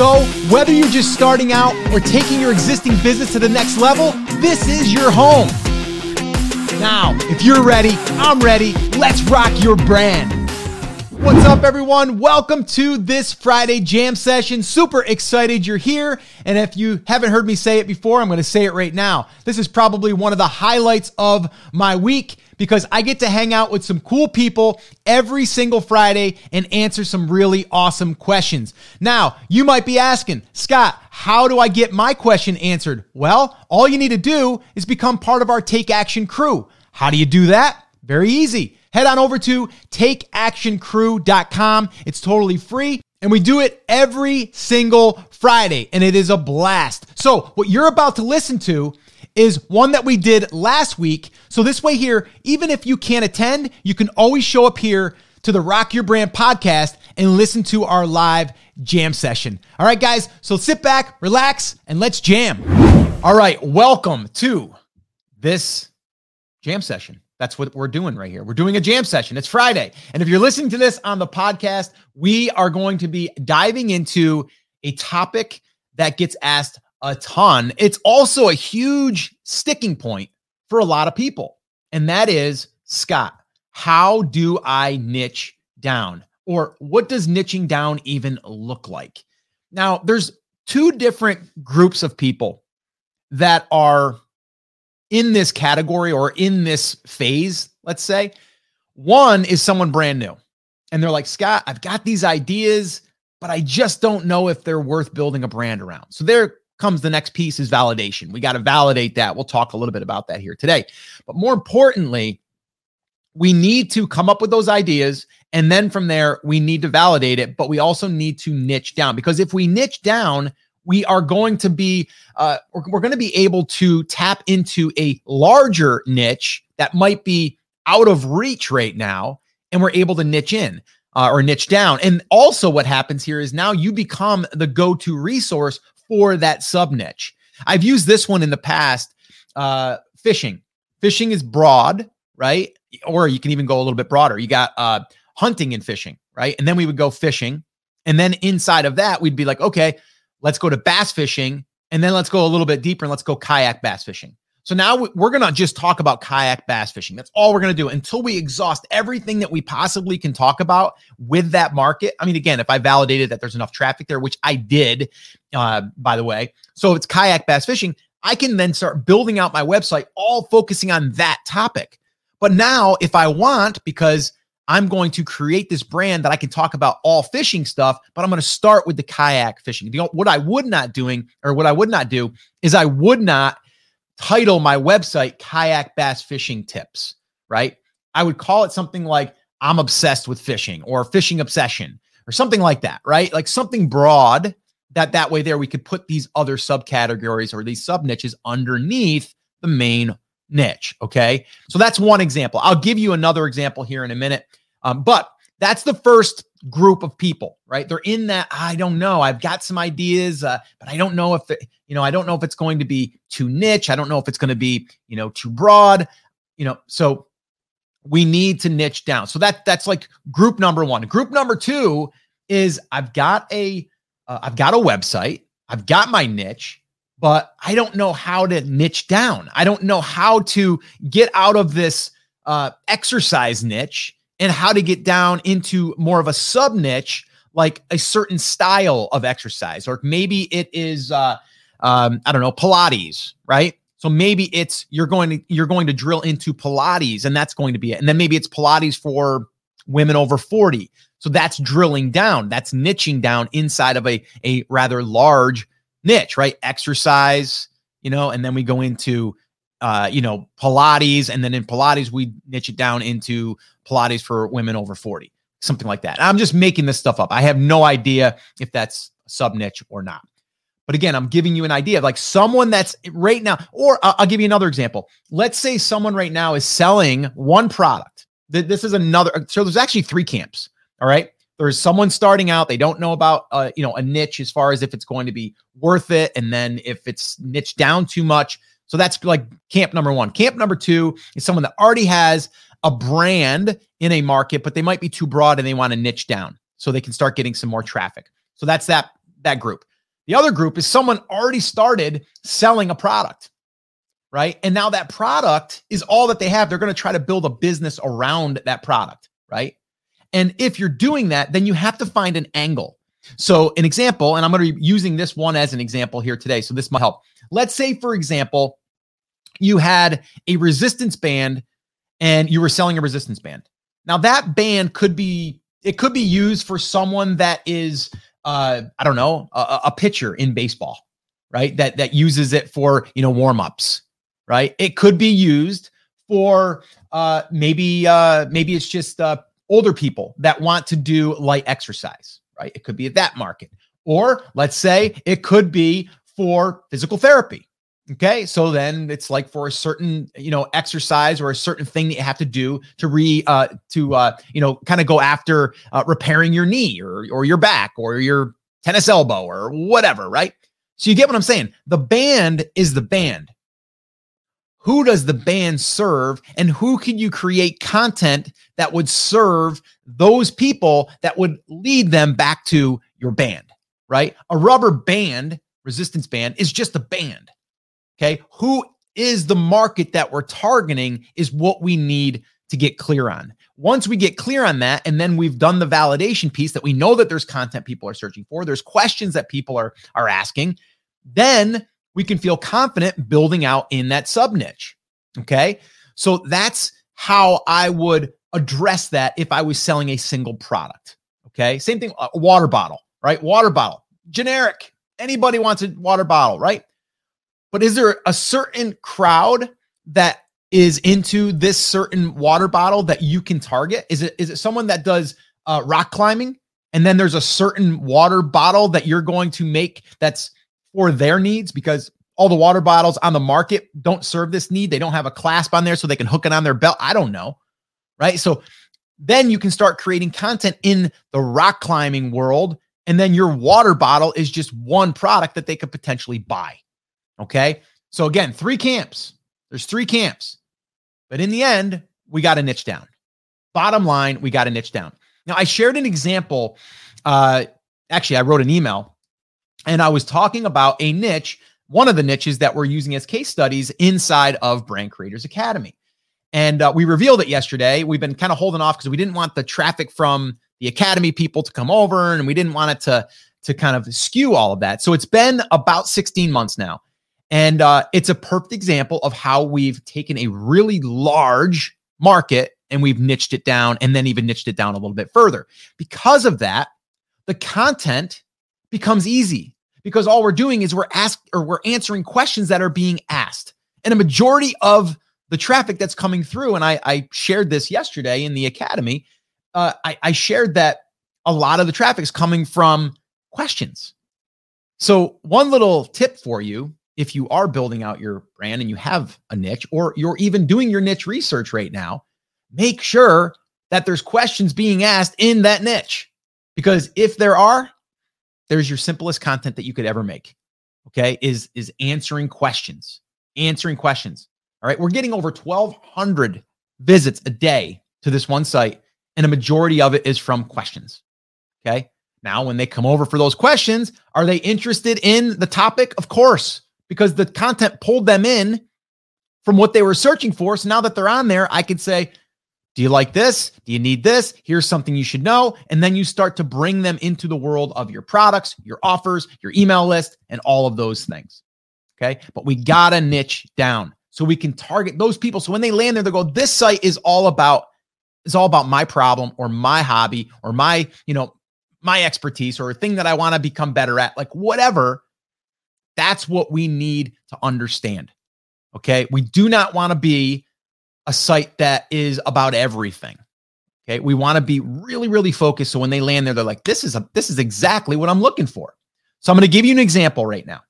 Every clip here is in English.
So, whether you're just starting out or taking your existing business to the next level, this is your home. Now, if you're ready, I'm ready. Let's rock your brand. What's up, everyone? Welcome to this Friday jam session. Super excited you're here. And if you haven't heard me say it before, I'm going to say it right now. This is probably one of the highlights of my week because I get to hang out with some cool people every single Friday and answer some really awesome questions. Now, you might be asking, Scott, how do I get my question answered? Well, all you need to do is become part of our Take Action crew. How do you do that? Very easy head on over to takeactioncrew.com. It's totally free. And we do it every single Friday, and it is a blast. So, what you're about to listen to is one that we did last week. So, this way, here, even if you can't attend, you can always show up here to the Rock Your Brand podcast and listen to our live jam session. All right, guys, so sit back, relax, and let's jam. All right, welcome to this jam session. That's what we're doing right here. We're doing a jam session. It's Friday. And if you're listening to this on the podcast, we are going to be diving into a topic that gets asked a ton. It's also a huge sticking point for a lot of people. And that is Scott, how do I niche down? Or what does niching down even look like? Now, there's two different groups of people that are in this category or in this phase, let's say. One is someone brand new. And they're like, Scott, I've got these ideas, but I just don't know if they're worth building a brand around. So there comes the next piece is validation. We got to validate that. We'll talk a little bit about that here today. But more importantly, we need to come up with those ideas. And then from there, we need to validate it. But we also need to niche down because if we niche down, we are going to be uh, we're, we're going to be able to tap into a larger niche that might be out of reach right now and we're able to niche in uh, or niche down. And also what happens here is now you become the go-to resource for that sub niche i've used this one in the past uh, fishing. Fishing is broad right? Or you can even go a little bit broader. You got uh, hunting and fishing right? And then we would go fishing. And then inside of that we'd be like okay Let's go to bass fishing. And then let's go a little bit deeper and let's go kayak bass fishing. So now we're going to just talk about kayak bass fishing. That's all we're going to do until we exhaust everything that we possibly can talk about with that market. I mean, again, if I validated that there's enough traffic there, which I did, uh, by the way. So if it's kayak bass fishing, I can then start building out my website, all focusing on that topic. But now, if I want, because I'm going to create this brand that I can talk about all fishing stuff, but I'm going to start with the kayak fishing. What I would not doing or what I would not do is I would not title my website kayak bass fishing tips, right? I would call it something like I'm obsessed with fishing or fishing obsession or something like that, right? Like something broad that that way there we could put these other subcategories or these sub niches underneath the main niche, okay? So that's one example. I'll give you another example here in a minute um, but that's the first group of people, right? They're in that. I don't know. I've got some ideas, uh, but I don't know if it, you know. I don't know if it's going to be too niche. I don't know if it's going to be you know too broad. You know, so we need to niche down. So that that's like group number one. Group number two is I've got a have uh, got a website. I've got my niche, but I don't know how to niche down. I don't know how to get out of this uh, exercise niche and how to get down into more of a sub niche, like a certain style of exercise, or maybe it is, uh, um, I don't know, Pilates, right? So maybe it's you're going to you're going to drill into Pilates, and that's going to be it. And then maybe it's Pilates for women over 40. So that's drilling down, that's niching down inside of a a rather large niche, right? Exercise, you know, and then we go into uh, you know, Pilates, and then in Pilates we niche it down into Pilates for women over 40, something like that. I'm just making this stuff up. I have no idea if that's sub niche or not. But again, I'm giving you an idea like someone that's right now, or I'll give you another example. Let's say someone right now is selling one product. This is another. So there's actually three camps. All right. There's someone starting out. They don't know about, uh, you know, a niche as far as if it's going to be worth it. And then if it's niched down too much. So that's like camp number one. Camp number two is someone that already has a brand in a market, but they might be too broad and they want to niche down so they can start getting some more traffic. So that's that that group. The other group is someone already started selling a product, right? And now that product is all that they have. They're going to try to build a business around that product, right? And if you're doing that, then you have to find an angle. So, an example, and I'm going to be using this one as an example here today. So, this might help. Let's say, for example, you had a resistance band and you were selling a resistance band. Now, that band could be, it could be used for someone that is uh, I don't know, a, a pitcher in baseball, right? That that uses it for you know warm ups, right? It could be used for uh, maybe uh, maybe it's just uh, older people that want to do light exercise, right? It could be at that market, or let's say it could be for physical therapy, Okay. So then it's like for a certain, you know, exercise or a certain thing that you have to do to re, uh, to, uh, you know, kind of go after uh, repairing your knee or, or your back or your tennis elbow or whatever. Right. So you get what I'm saying? The band is the band. Who does the band serve and who can you create content that would serve those people that would lead them back to your band? Right. A rubber band, resistance band is just a band Okay. Who is the market that we're targeting is what we need to get clear on. Once we get clear on that, and then we've done the validation piece that we know that there's content people are searching for, there's questions that people are, are asking, then we can feel confident building out in that sub niche. Okay. So that's how I would address that if I was selling a single product. Okay. Same thing, a water bottle, right? Water bottle, generic. Anybody wants a water bottle, right? But is there a certain crowd that is into this certain water bottle that you can target? Is it is it someone that does uh, rock climbing, and then there's a certain water bottle that you're going to make that's for their needs because all the water bottles on the market don't serve this need. They don't have a clasp on there so they can hook it on their belt. I don't know, right? So then you can start creating content in the rock climbing world, and then your water bottle is just one product that they could potentially buy. Okay. So again, three camps. There's three camps. But in the end, we got a niche down. Bottom line, we got a niche down. Now, I shared an example. Uh, actually, I wrote an email and I was talking about a niche, one of the niches that we're using as case studies inside of Brand Creators Academy. And uh, we revealed it yesterday. We've been kind of holding off because we didn't want the traffic from the Academy people to come over and we didn't want it to, to kind of skew all of that. So it's been about 16 months now. And uh, it's a perfect example of how we've taken a really large market and we've niched it down and then even niched it down a little bit further. Because of that, the content becomes easy because all we're doing is we're asked or we're answering questions that are being asked. And a majority of the traffic that's coming through, and I, I shared this yesterday in the academy, uh, I, I shared that a lot of the traffic is coming from questions. So, one little tip for you if you are building out your brand and you have a niche or you're even doing your niche research right now, make sure that there's questions being asked in that niche. Because if there are, there's your simplest content that you could ever make. Okay, is is answering questions. Answering questions. All right, we're getting over 1200 visits a day to this one site and a majority of it is from questions. Okay? Now, when they come over for those questions, are they interested in the topic? Of course because the content pulled them in from what they were searching for. So now that they're on there, I could say, do you like this? Do you need this? Here's something you should know. And then you start to bring them into the world of your products, your offers, your email list, and all of those things. Okay. But we got to niche down so we can target those people. So when they land there, they go, this site is all about, is all about my problem or my hobby or my, you know, my expertise or a thing that I want to become better at, like whatever. That's what we need to understand. Okay. We do not want to be a site that is about everything. Okay. We want to be really, really focused. So when they land there, they're like, this is a this is exactly what I'm looking for. So I'm going to give you an example right now.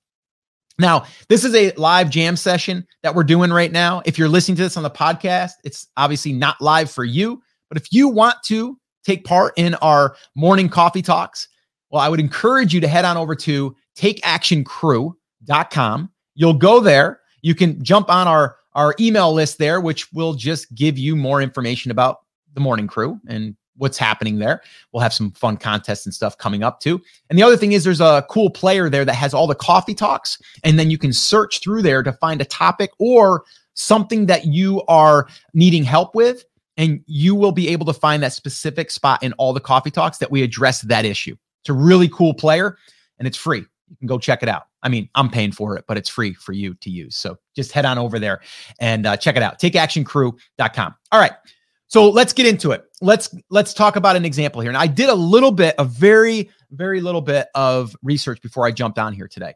Now, this is a live jam session that we're doing right now. If you're listening to this on the podcast, it's obviously not live for you. But if you want to take part in our morning coffee talks, well, I would encourage you to head on over to takeactioncrew.com. You'll go there. You can jump on our, our email list there, which will just give you more information about the morning crew and what's happening there. We'll have some fun contests and stuff coming up too. And the other thing is there's a cool player there that has all the coffee talks and then you can search through there to find a topic or something that you are needing help with and you will be able to find that specific spot in all the coffee talks that we address that issue. It's a really cool player and it's free. You can go check it out. I mean, I'm paying for it, but it's free for you to use. So just head on over there and uh, check it out. TakeActionCrew.com. All right. So let's get into it. Let's let's talk about an example here. And I did a little bit, a very very little bit of research before I jumped on here today.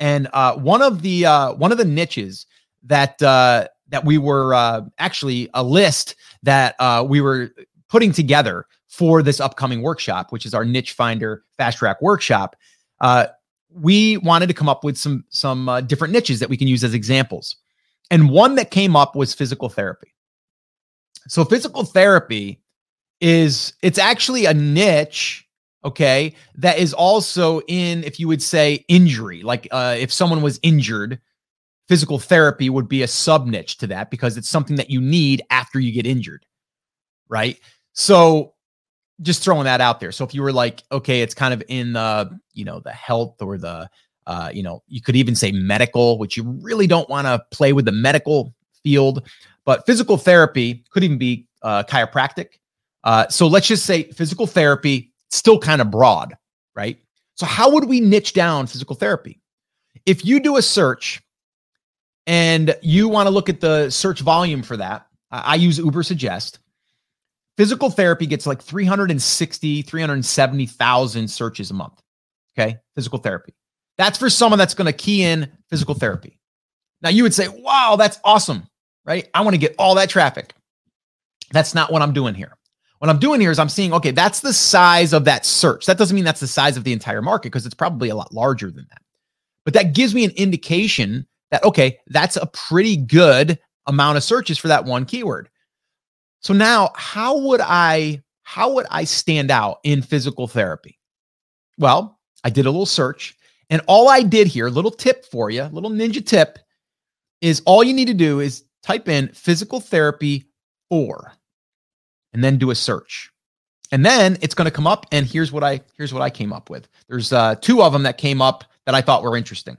And uh, one of the uh, one of the niches that uh, that we were uh, actually a list that uh, we were putting together for this upcoming workshop, which is our niche finder fast track workshop. Uh, we wanted to come up with some some uh, different niches that we can use as examples, and one that came up was physical therapy. So physical therapy is it's actually a niche okay that is also in if you would say injury. Like uh, if someone was injured physical therapy would be a sub niche to that because it's something that you need after you get injured right? So just throwing that out there so if you were like okay it's kind of in the you know the health or the uh, you know you could even say medical which you really don't want to play with the medical field but physical therapy could even be uh, chiropractic. Uh, so let's just say physical therapy, still kind of broad, right? So, how would we niche down physical therapy? If you do a search and you want to look at the search volume for that, I use Ubersuggest. Physical therapy gets like 360, 370,000 searches a month. Okay. Physical therapy. That's for someone that's going to key in physical therapy. Now you would say, wow, that's awesome right? I want to get all that traffic. That's not what I'm doing here. What I'm doing here is I'm seeing, okay, that's the size of that search. That doesn't mean that's the size of the entire market because it's probably a lot larger than that. But that gives me an indication that, okay, that's a pretty good amount of searches for that one keyword. So now how would I how would I stand out in physical therapy? Well, I did a little search and all I did here, little tip for you, little ninja tip is all you need to do is type in physical therapy for and then do a search. And then it's going to come up and here's what I here's what I came up with. There's uh, two of them that came up that I thought were interesting.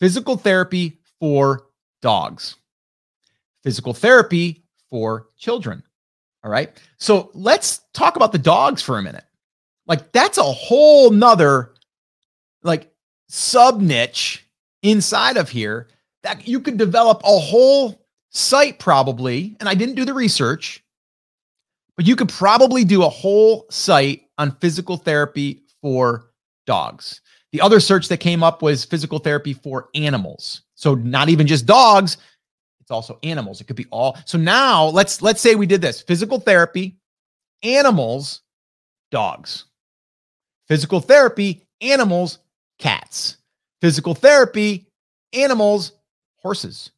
Physical therapy for dogs. Physical therapy for children. All right. So let's talk about the dogs for a minute. Like that's a whole nother like sub niche inside of here that you could develop a whole site probably. And I didn't do the research, but you could probably do a whole site on physical therapy for dogs. The other search that came up was physical therapy for animals. So not even just dogs, it's also animals. It could be all. So now let's let's say we did this. Physical therapy, animals, dogs. Physical therapy, animals, cats. Physical therapy, animals, horses.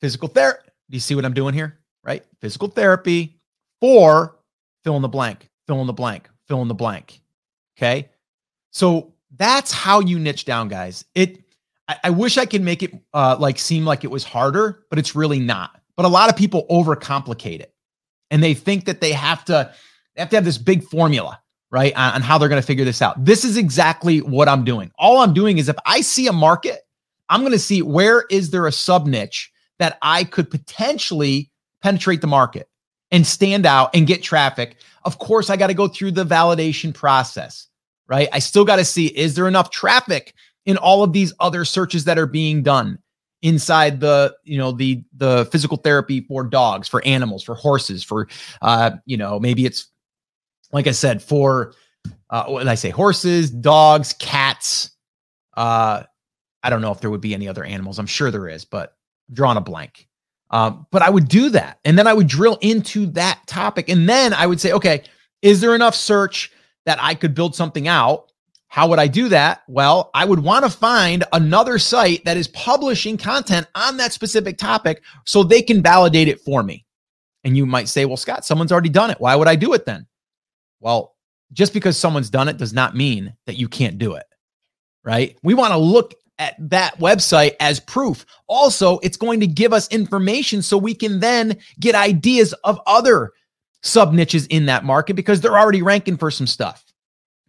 Physical therapy. Do you see what I'm doing here? Right? Physical therapy for fill in the blank, fill in the blank, fill in the blank. Okay. So that's how you niche down, guys. It, I, I wish I could make it uh, like seem like it was harder, but it's really not. But a lot of people overcomplicate it and they think that they have to, they have to have this big formula, right? On, on how they're going to figure this out. This is exactly what I'm doing. All I'm doing is if I see a market I'm going to see where is there a sub niche that I could potentially penetrate the market and stand out and get traffic. Of course, I got to go through the validation process, right? I still got to see is there enough traffic in all of these other searches that are being done inside the you know the the physical therapy for dogs for animals for horses for uh you know maybe it's like i said for uh did i say horses dogs cats uh I don't know if there would be any other animals. I'm sure there is, but I'm drawing a blank. Um, but I would do that. And then I would drill into that topic. And then I would say, okay, is there enough search that I could build something out? How would I do that? Well, I would want to find another site that is publishing content on that specific topic so they can validate it for me. And you might say, well, Scott, someone's already done it. Why would I do it then? Well, just because someone's done it does not mean that you can't do it, right? We want to look at that website as proof. Also, it's going to give us information so we can then get ideas of other sub niches in that market because they're already ranking for some stuff.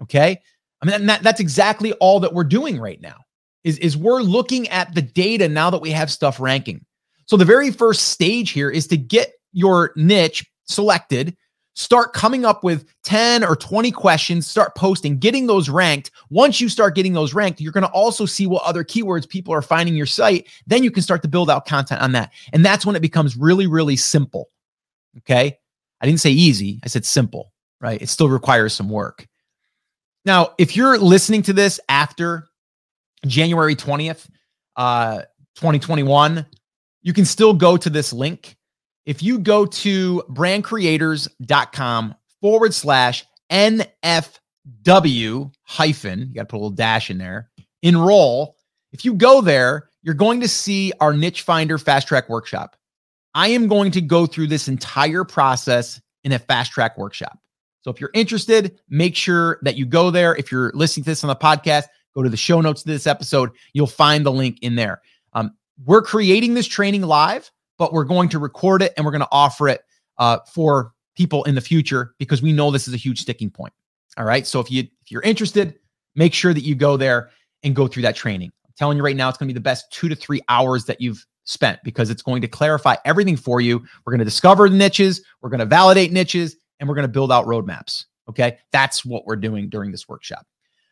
Okay. I mean, that, that's exactly all that we're doing right now is, is we're looking at the data now that we have stuff ranking. So the very first stage here is to get your niche selected, start coming up with 10 or 20 questions, start posting, getting those ranked. Once you start getting those ranked, you're going to also see what other keywords people are finding your site. Then you can start to build out content on that. And that's when it becomes really, really simple. Okay. I didn't say easy, I said simple, right? It still requires some work. Now, if you're listening to this after January 20th, uh, 2021, you can still go to this link. If you go to brandcreators.com forward slash NFW hyphen, you got to put a little dash in there, enroll. If you go there, you're going to see our niche finder fast track workshop. I am going to go through this entire process in a fast track workshop. So if you're interested, make sure that you go there. If you're listening to this on the podcast, go to the show notes to this episode. You'll find the link in there. Um, we're creating this training live, but we're going to record it and we're going to offer it uh, for people in the future because we know this is a huge sticking point. All right. So if you if you're interested, make sure that you go there and go through that training. I'm telling you right now, it's going to be the best two to three hours that you've spent because it's going to clarify everything for you. We're going to discover the niches, we're going to validate niches, and we're going to build out roadmaps. Okay. That's what we're doing during this workshop.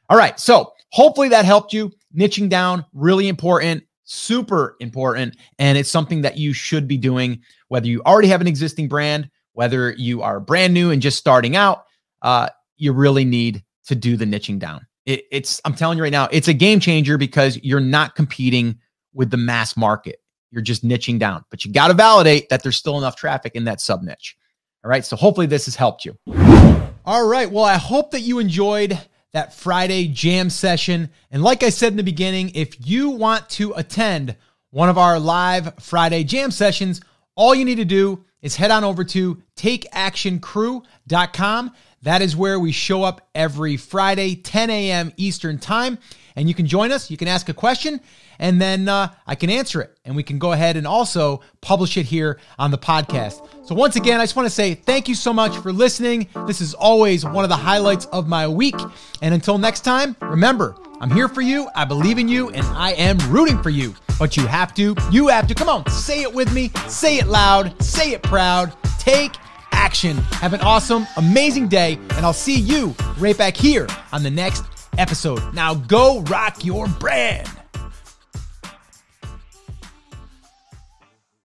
All right. So hopefully that helped you. Niching down, really important, super important. And it's something that you should be doing, whether you already have an existing brand, whether you are brand new and just starting out. Uh, you really need to do the niching down. It, it's, I'm telling you right now, it's a game changer because you're not competing with the mass market. You're just niching down, but you got to validate that there's still enough traffic in that sub niche. All right. So hopefully this has helped you. All right. Well, I hope that you enjoyed that Friday jam session. And like I said in the beginning, if you want to attend one of our live Friday jam sessions, all you need to do is head on over to takeactioncrew.com. That is where we show up every Friday, 10 a.m. Eastern Time. And you can join us. You can ask a question, and then uh, I can answer it. And we can go ahead and also publish it here on the podcast. So, once again, I just want to say thank you so much for listening. This is always one of the highlights of my week. And until next time, remember, I'm here for you. I believe in you, and I am rooting for you. But you have to, you have to, come on, say it with me, say it loud, say it proud, take action. Have an awesome, amazing day, and I'll see you right back here on the next episode. Now go rock your brand.